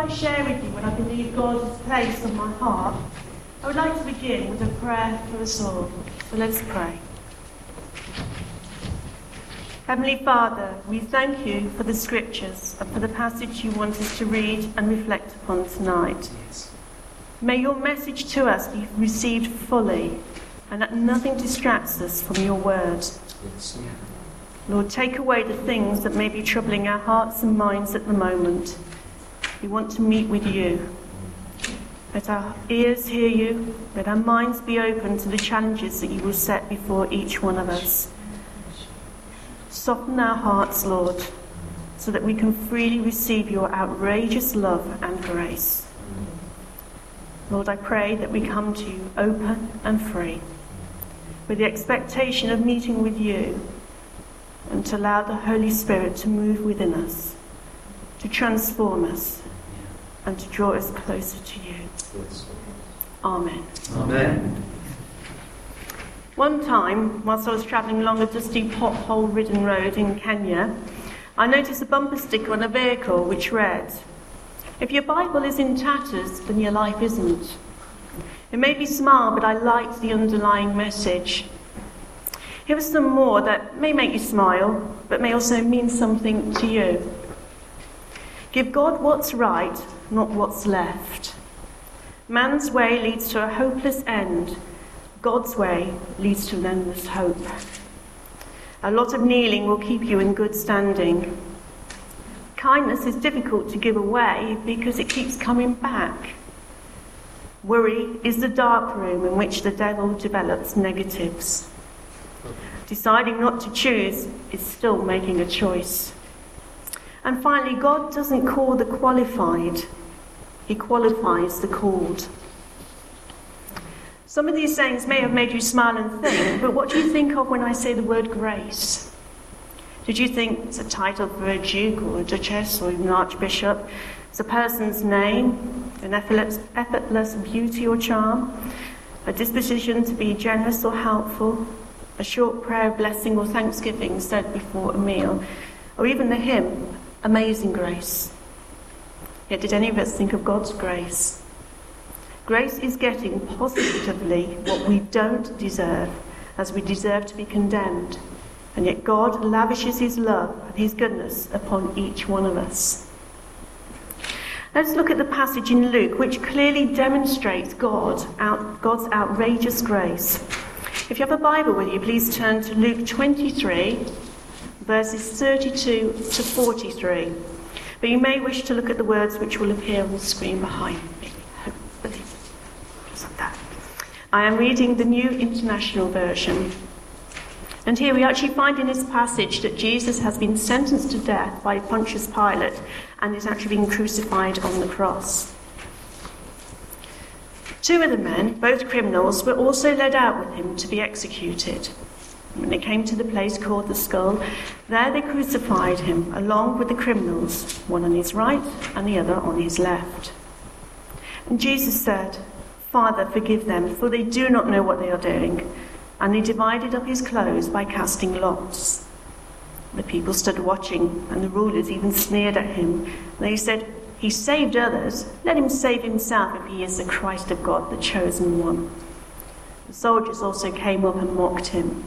I share with you what I believe God has placed on my heart, I would like to begin with a prayer for us all. So let's pray. Heavenly Father, we thank you for the scriptures and for the passage you want us to read and reflect upon tonight. May your message to us be received fully and that nothing distracts us from your word. Lord, take away the things that may be troubling our hearts and minds at the moment. We want to meet with you. Let our ears hear you. Let our minds be open to the challenges that you will set before each one of us. Soften our hearts, Lord, so that we can freely receive your outrageous love and grace. Lord, I pray that we come to you open and free, with the expectation of meeting with you, and to allow the Holy Spirit to move within us, to transform us, and to draw us closer to you. Amen. Amen. One time, whilst I was travelling along a dusty pothole ridden road in Kenya, I noticed a bumper sticker on a vehicle which read, If your Bible is in tatters, then your life isn't. It made me smile, but I liked the underlying message. Here is some more that may make you smile, but may also mean something to you. Give God what's right, not what's left. Man's way leads to a hopeless end. God's way leads to an endless hope. A lot of kneeling will keep you in good standing. Kindness is difficult to give away because it keeps coming back. Worry is the dark room in which the devil develops negatives. Deciding not to choose is still making a choice. And finally, God doesn't call the qualified, He qualifies the called. Some of these sayings may have made you smile and think, but what do you think of when I say the word grace? Did you think it's a title for a duke or a duchess or even an archbishop? It's a person's name, an effortless, effortless beauty or charm, a disposition to be generous or helpful, a short prayer of blessing or thanksgiving said before a meal, or even the hymn, Amazing Grace. Yet, did any of us think of God's grace? Grace is getting positively what we don't deserve, as we deserve to be condemned. And yet, God lavishes His love and His goodness upon each one of us. Let's look at the passage in Luke, which clearly demonstrates God, out, God's outrageous grace. If you have a Bible with you, please turn to Luke 23, verses 32 to 43. But you may wish to look at the words which will appear on the screen behind me. Hopefully. I am reading the New International Version. And here we actually find in this passage that Jesus has been sentenced to death by Pontius Pilate and is actually being crucified on the cross. Two of the men, both criminals, were also led out with him to be executed. When they came to the place called the skull, there they crucified him along with the criminals, one on his right and the other on his left. And Jesus said, Father, forgive them, for they do not know what they are doing. And he divided up his clothes by casting lots. The people stood watching, and the rulers even sneered at him. They said, He saved others. Let him save himself if he is the Christ of God, the chosen one. The soldiers also came up and mocked him.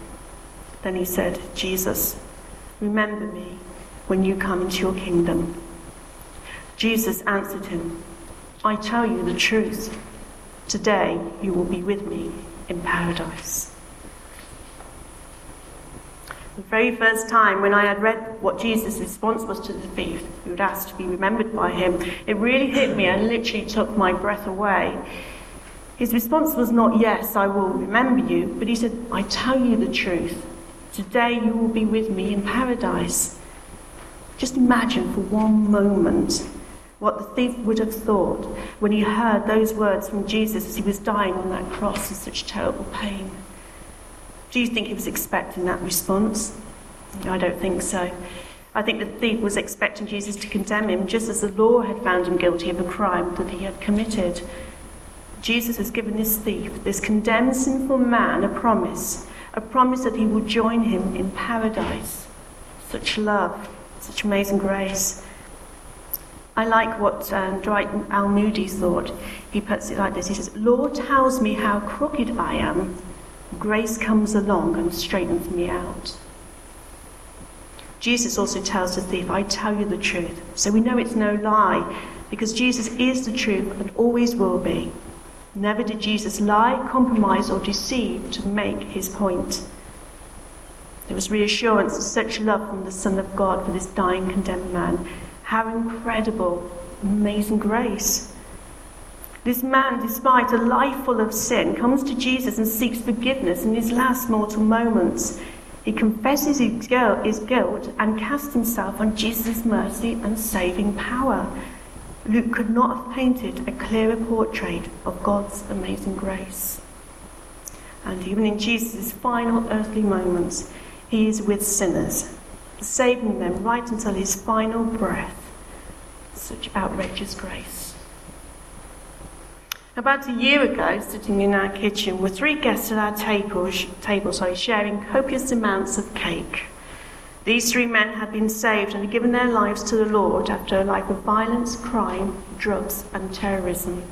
Then he said, Jesus, remember me when you come into your kingdom. Jesus answered him, I tell you the truth. Today you will be with me in paradise. The very first time when I had read what Jesus' response was to the thief who had asked to be remembered by him, it really hit me and literally took my breath away. His response was not, Yes, I will remember you, but he said, I tell you the truth. Today you will be with me in paradise. Just imagine for one moment what the thief would have thought when he heard those words from Jesus as he was dying on that cross in such terrible pain. Do you think he was expecting that response? I don't think so. I think the thief was expecting Jesus to condemn him just as the law had found him guilty of a crime that he had committed. Jesus has given this thief, this condemned sinful man, a promise, a promise that he will join him in paradise. Such love, such amazing grace. I like what um, Dwight L. Moody thought. He puts it like this He says, Law tells me how crooked I am, grace comes along and straightens me out. Jesus also tells the thief, I tell you the truth. So we know it's no lie because Jesus is the truth and always will be. Never did Jesus lie, compromise, or deceive to make his point. There was reassurance of such love from the Son of God for this dying, condemned man. How incredible, amazing grace. This man, despite a life full of sin, comes to Jesus and seeks forgiveness in his last mortal moments. He confesses his guilt and casts himself on Jesus' mercy and saving power. Luke could not have painted a clearer portrait of God's amazing grace. And even in Jesus' final earthly moments, he is with sinners, saving them right until his final breath. Such outrageous grace. About a year ago, sitting in our kitchen, were three guests at our table, table sorry, sharing copious amounts of cake. These three men had been saved and had given their lives to the Lord after a life of violence, crime, drugs, and terrorism.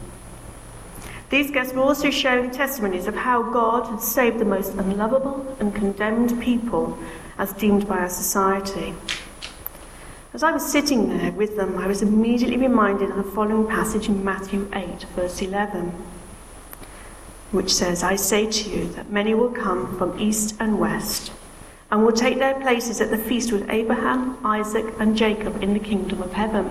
These guests were also sharing testimonies of how God had saved the most unlovable and condemned people as deemed by our society. As I was sitting there with them, I was immediately reminded of the following passage in Matthew 8, verse 11, which says, I say to you that many will come from east and west and will take their places at the feast with Abraham, Isaac, and Jacob in the kingdom of heaven.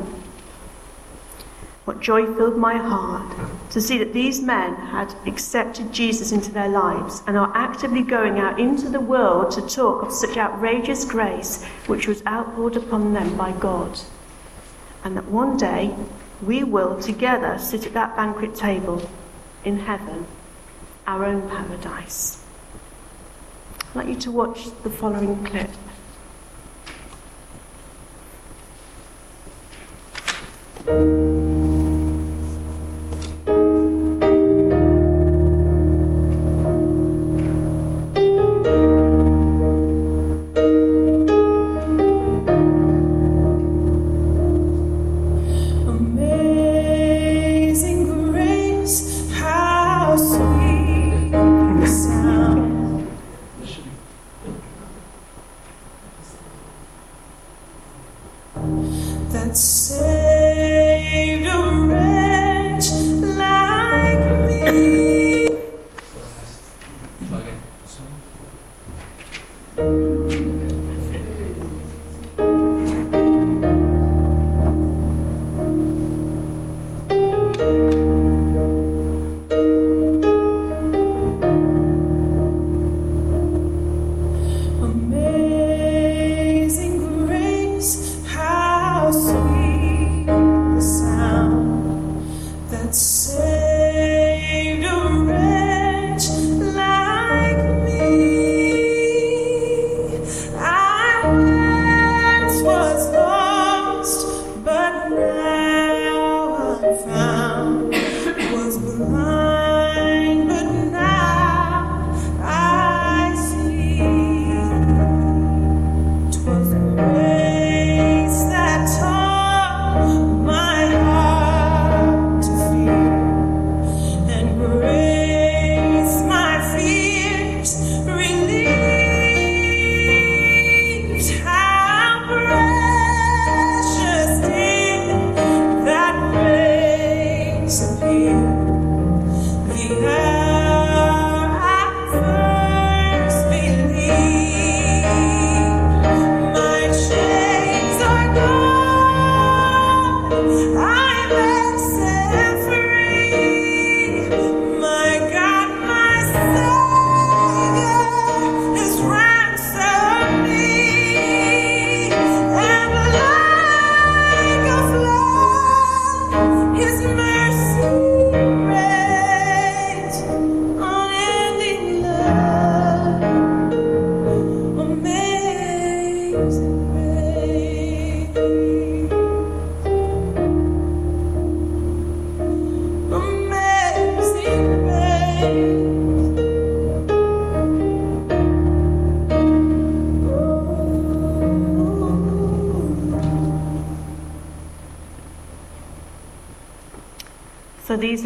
What joy filled my heart to see that these men had accepted Jesus into their lives and are actively going out into the world to talk of such outrageous grace which was outpoured upon them by God. And that one day we will together sit at that banquet table in heaven, our own paradise like you to watch the following clip.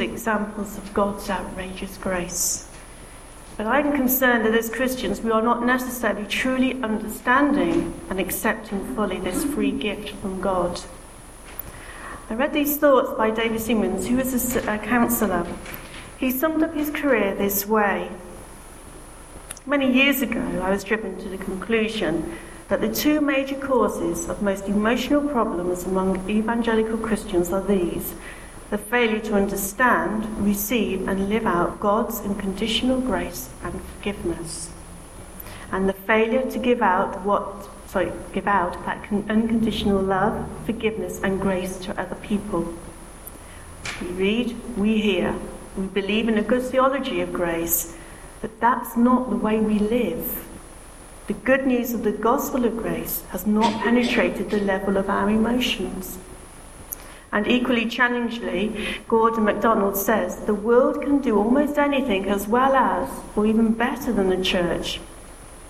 Examples of God's outrageous grace. But I'm concerned that as Christians we are not necessarily truly understanding and accepting fully this free gift from God. I read these thoughts by David Seamands, who was a, a counsellor. He summed up his career this way. Many years ago, I was driven to the conclusion that the two major causes of most emotional problems among evangelical Christians are these the failure to understand, receive, and live out God's unconditional grace and forgiveness, and the failure to give out what sorry, give out that unconditional love, forgiveness, and grace to other people. We read, we hear, we believe in a good theology of grace, but that's not the way we live. The good news of the gospel of grace has not penetrated the level of our emotions. And equally challengingly, Gordon MacDonald says the world can do almost anything as well as, or even better than the church.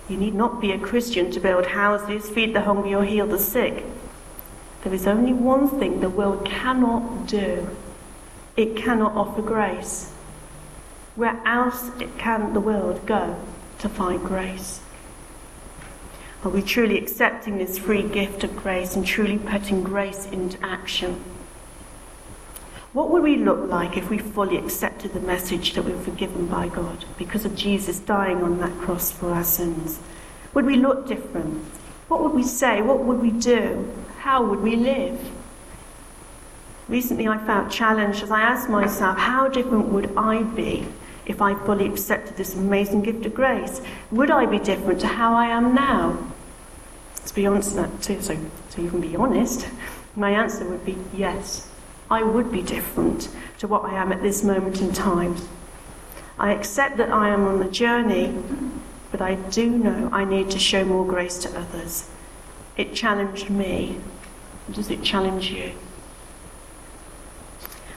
You need not be a Christian to build houses, feed the hungry, or heal the sick. There is only one thing the world cannot do it cannot offer grace. Where else can the world go to find grace? Are we truly accepting this free gift of grace and truly putting grace into action? What would we look like if we fully accepted the message that we're forgiven by God because of Jesus dying on that cross for our sins? Would we look different? What would we say? What would we do? How would we live? Recently, I felt challenged as I asked myself, how different would I be if I fully accepted this amazing gift of grace? Would I be different to how I am now? To be honest, to, so to even be honest, my answer would be yes. I would be different to what I am at this moment in time. I accept that I am on the journey, but I do know I need to show more grace to others. It challenged me. Does it challenge you?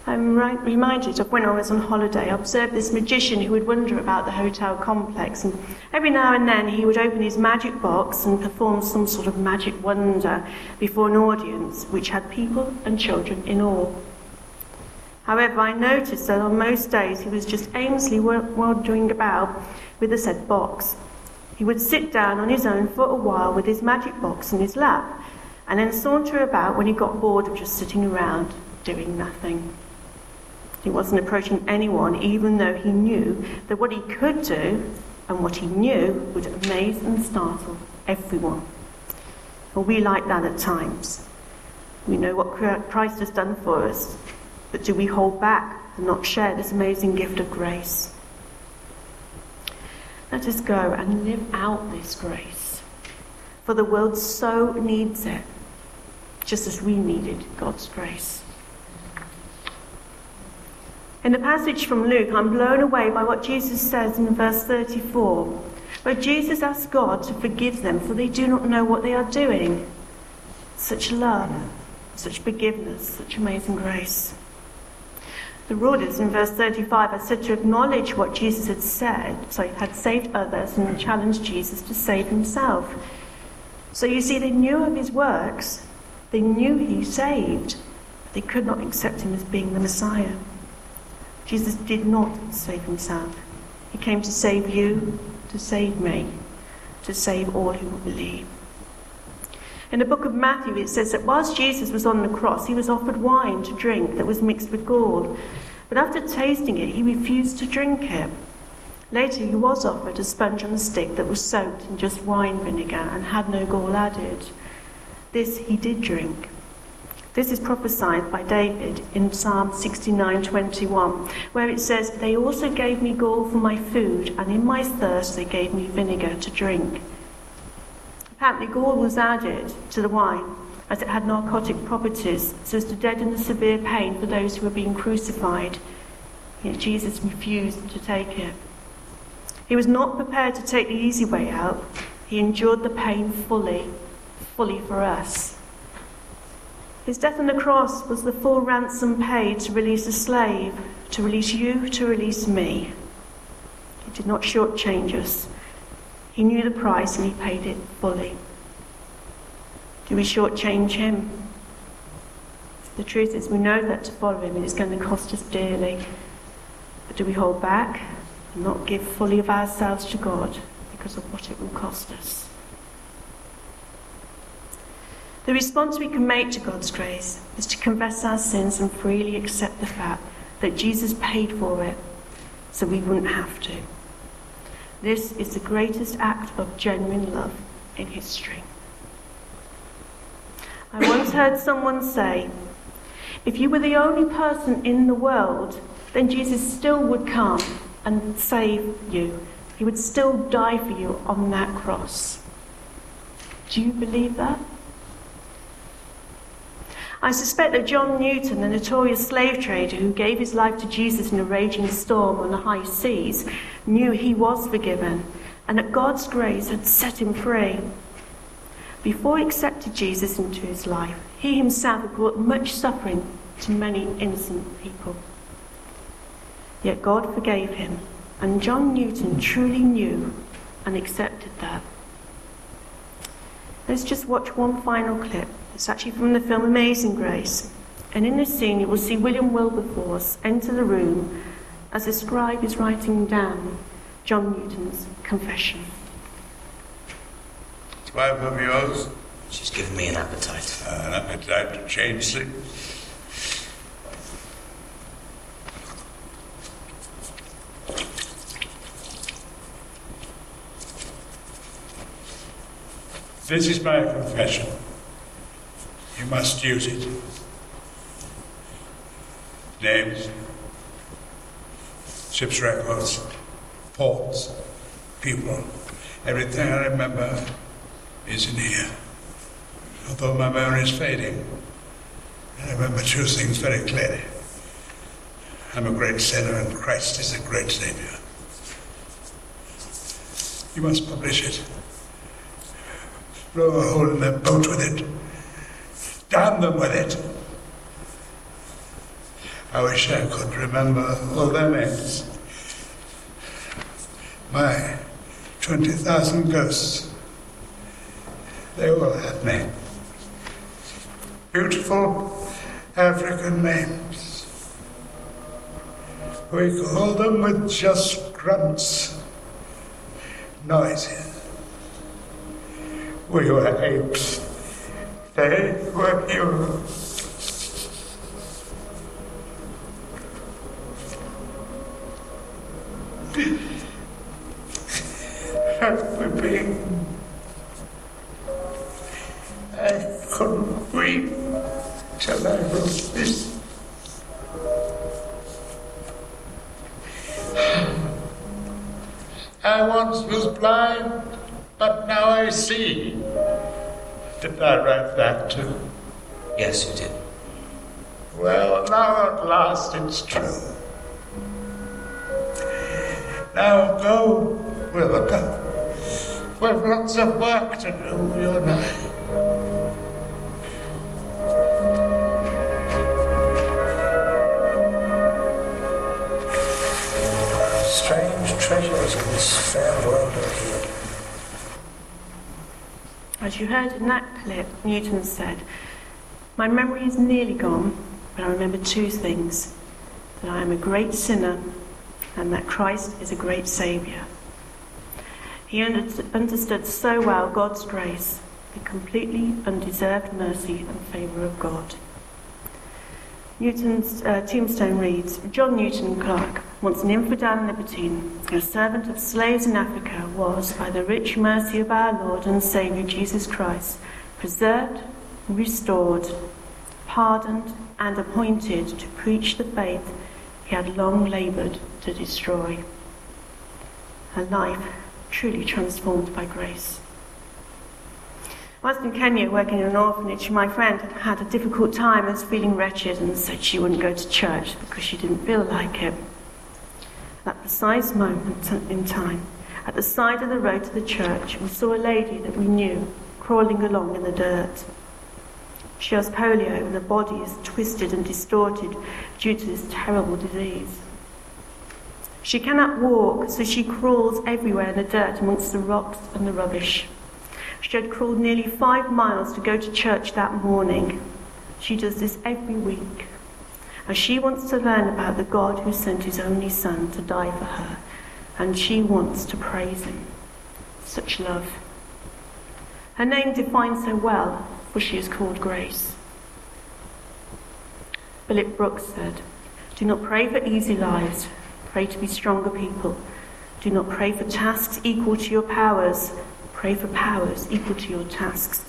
I'm reminded of when I was on holiday. I observed this magician who would wander about the hotel complex, and every now and then he would open his magic box and perform some sort of magic wonder before an audience which had people and children in awe. However, I noticed that on most days he was just aimlessly wandering about with the said box. He would sit down on his own for a while with his magic box in his lap, and then saunter about when he got bored of just sitting around doing nothing. He wasn't approaching anyone, even though he knew that what he could do and what he knew would amaze and startle everyone. Well, we like that at times. We know what Christ has done for us, but do we hold back and not share this amazing gift of grace? Let us go and live out this grace, for the world so needs it, just as we needed God's grace. In the passage from Luke, I'm blown away by what Jesus says in verse 34, where Jesus asks God to forgive them, for they do not know what they are doing. Such love, such forgiveness, such amazing grace. The rulers in verse 35 are said to acknowledge what Jesus had said, so had saved others and challenged Jesus to save himself. So you see, they knew of his works, they knew he saved, but they could not accept him as being the Messiah. Jesus did not save himself. He came to save you, to save me, to save all who will believe. In the book of Matthew, it says that whilst Jesus was on the cross, he was offered wine to drink that was mixed with gall. But after tasting it, he refused to drink it. Later, he was offered a sponge on a stick that was soaked in just wine vinegar and had no gall added. This he did drink. This is prophesied by David in Psalm 69:21, where it says, "They also gave me gall for my food, and in my thirst they gave me vinegar to drink." Apparently, gall was added to the wine as it had narcotic properties, so as to deaden the severe pain for those who were being crucified. Yet Jesus refused to take it. He was not prepared to take the easy way out. He endured the pain fully, fully for us. His death on the cross was the full ransom paid to release a slave, to release you, to release me. He did not shortchange us. He knew the price and he paid it fully. Do we shortchange him? The truth is, we know that to follow him is going to cost us dearly. But do we hold back and not give fully of ourselves to God because of what it will cost us? The response we can make to God's grace is to confess our sins and freely accept the fact that Jesus paid for it so we wouldn't have to. This is the greatest act of genuine love in history. I once heard someone say, if you were the only person in the world, then Jesus still would come and save you. He would still die for you on that cross. Do you believe that? I suspect that John Newton, the notorious slave trader who gave his life to Jesus in a raging storm on the high seas, knew he was forgiven and that God's grace had set him free. Before he accepted Jesus into his life, he himself had brought much suffering to many innocent people. Yet God forgave him, and John Newton truly knew and accepted that. Let's just watch one final clip. It's actually from the film Amazing Grace. And in this scene, you will see William Wilberforce enter the room as the scribe is writing down John Newton's confession. Wife of yours? She's given me an appetite. Uh, an appetite to change things. This is my confession. You must use it. Names, ship's records, ports, people, everything I remember is in here. Although my memory is fading, I remember two things very clearly. I'm a great sinner and Christ is a great Savior. You must publish it. Blow a hole in their boat with it. Damn them with it. I wish I could remember all their names. My 20,000 ghosts. They all have names. Beautiful African names. We call them with just grunts, noises. We were apes. They were heroes. Weeping. I couldn't till I wrote this. I once was blind, but now I see. Did I write that too? Yes, you did. Well, now at last it's true. Now go, we'll go. We've lots of work to do, you and I. Strange treasures in this fair world of here. As you heard in that clip, Newton said, My memory is nearly gone, but I remember two things that I am a great sinner and that Christ is a great Saviour. He understood so well God's grace, the completely undeserved mercy and favour of God. Newton's uh, tombstone reads John Newton Clerk, once an infidel and libertine, a servant of slaves in Africa, was, by the rich mercy of our Lord and Saviour Jesus Christ, preserved, restored, pardoned, and appointed to preach the faith he had long laboured to destroy. A life truly transformed by grace. Whilst in Kenya working in an orphanage, my friend had had a difficult time and was feeling wretched and said she wouldn't go to church because she didn't feel like it. At that precise moment in time, at the side of the road to the church, we saw a lady that we knew crawling along in the dirt. She has polio and her body is twisted and distorted due to this terrible disease. She cannot walk, so she crawls everywhere in the dirt amongst the rocks and the rubbish. She had crawled nearly five miles to go to church that morning, She does this every week. And she wants to learn about the God who sent his only son to die for her. And she wants to praise him. Such love. Her name defines her well, for she is called Grace. Philip Brooks said, Do not pray for easy lives, pray to be stronger people. Do not pray for tasks equal to your powers, pray for powers equal to your tasks.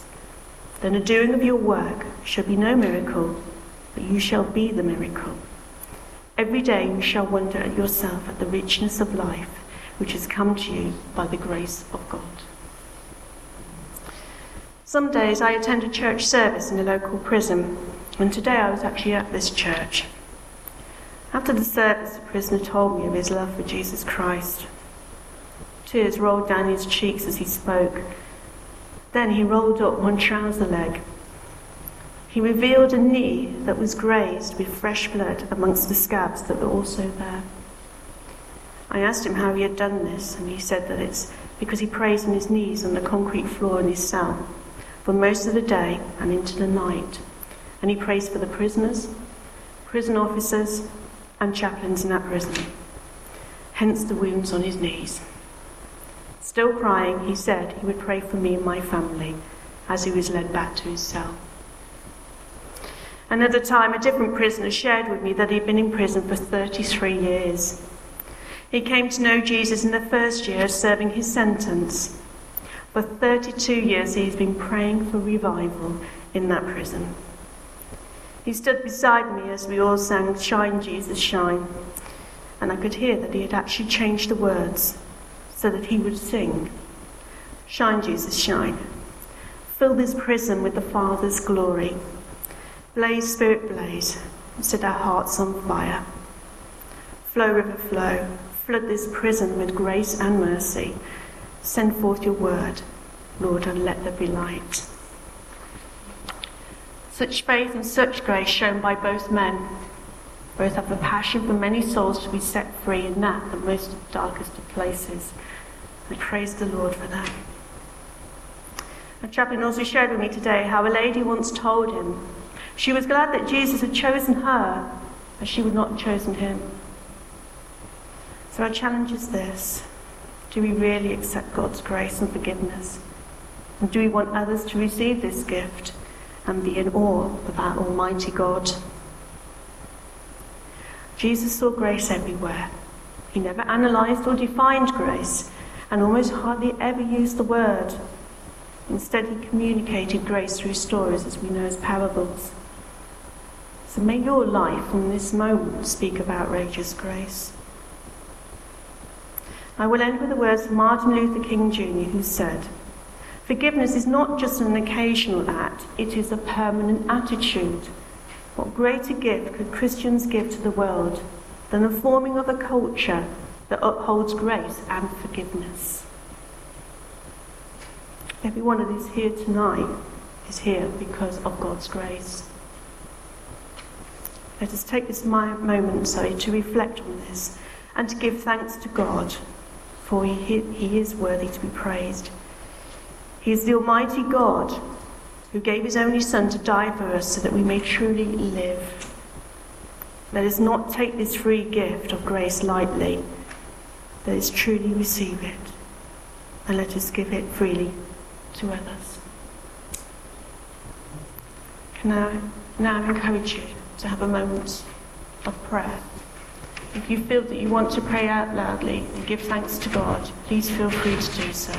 Then the doing of your work shall be no miracle, but you shall be the miracle. Every day you shall wonder at yourself at the richness of life which has come to you by the grace of God. Some days I attend a church service in a local prison, and today I was actually at this church. After the service, the prisoner told me of his love for Jesus Christ. Tears rolled down his cheeks as he spoke. Then he rolled up one trouser leg he revealed a knee that was grazed with fresh blood amongst the scabs that were also there. I asked him how he had done this, and he said that it's because he prays on his knees on the concrete floor in his cell for most of the day and into the night. And he prays for the prisoners, prison officers, and chaplains in that prison. Hence the wounds on his knees. Still crying, he said he would pray for me and my family as he was led back to his cell. Another time, a different prisoner shared with me that he'd been in prison for 33 years. He came to know Jesus in the first year of serving his sentence. For 32 years, he's been praying for revival in that prison. He stood beside me as we all sang Shine, Jesus, Shine. And I could hear that he had actually changed the words so that he would sing Shine, Jesus, shine. Fill this prison with the Father's glory. Blaze, Spirit, blaze, set our hearts on fire. Flow, river, flow, flood this prison with grace and mercy. Send forth your word, Lord, and let there be light. Such faith and such grace shown by both men. Both have a passion for many souls to be set free in that, the most darkest of places. I praise the Lord for that. A chaplain also shared with me today how a lady once told him she was glad that Jesus had chosen her, as she would not have chosen him. So our challenge is this Do we really accept God's grace and forgiveness? And do we want others to receive this gift and be in awe of our Almighty God? Jesus saw grace everywhere. He never analysed or defined grace and almost hardly ever used the word. Instead, he communicated grace through stories, as we know as parables. So may your life from this moment speak of outrageous grace. I will end with the words of Martin Luther King Jr., who said, Forgiveness is not just an occasional act, it is a permanent attitude. What greater gift could Christians give to the world than the forming of a culture that upholds grace and forgiveness? Every one of us here tonight is here because of God's grace. Let us take this moment, sorry, to reflect on this and to give thanks to God, for he, he is worthy to be praised. He is the Almighty God who gave his only Son to die for us so that we may truly live. Let us not take this free gift of grace lightly. Let us truly receive it and let us give it freely to others. Can I now encourage you? to have a moment of prayer. If you feel that you want to pray out loudly and give thanks to God, please feel free to do so.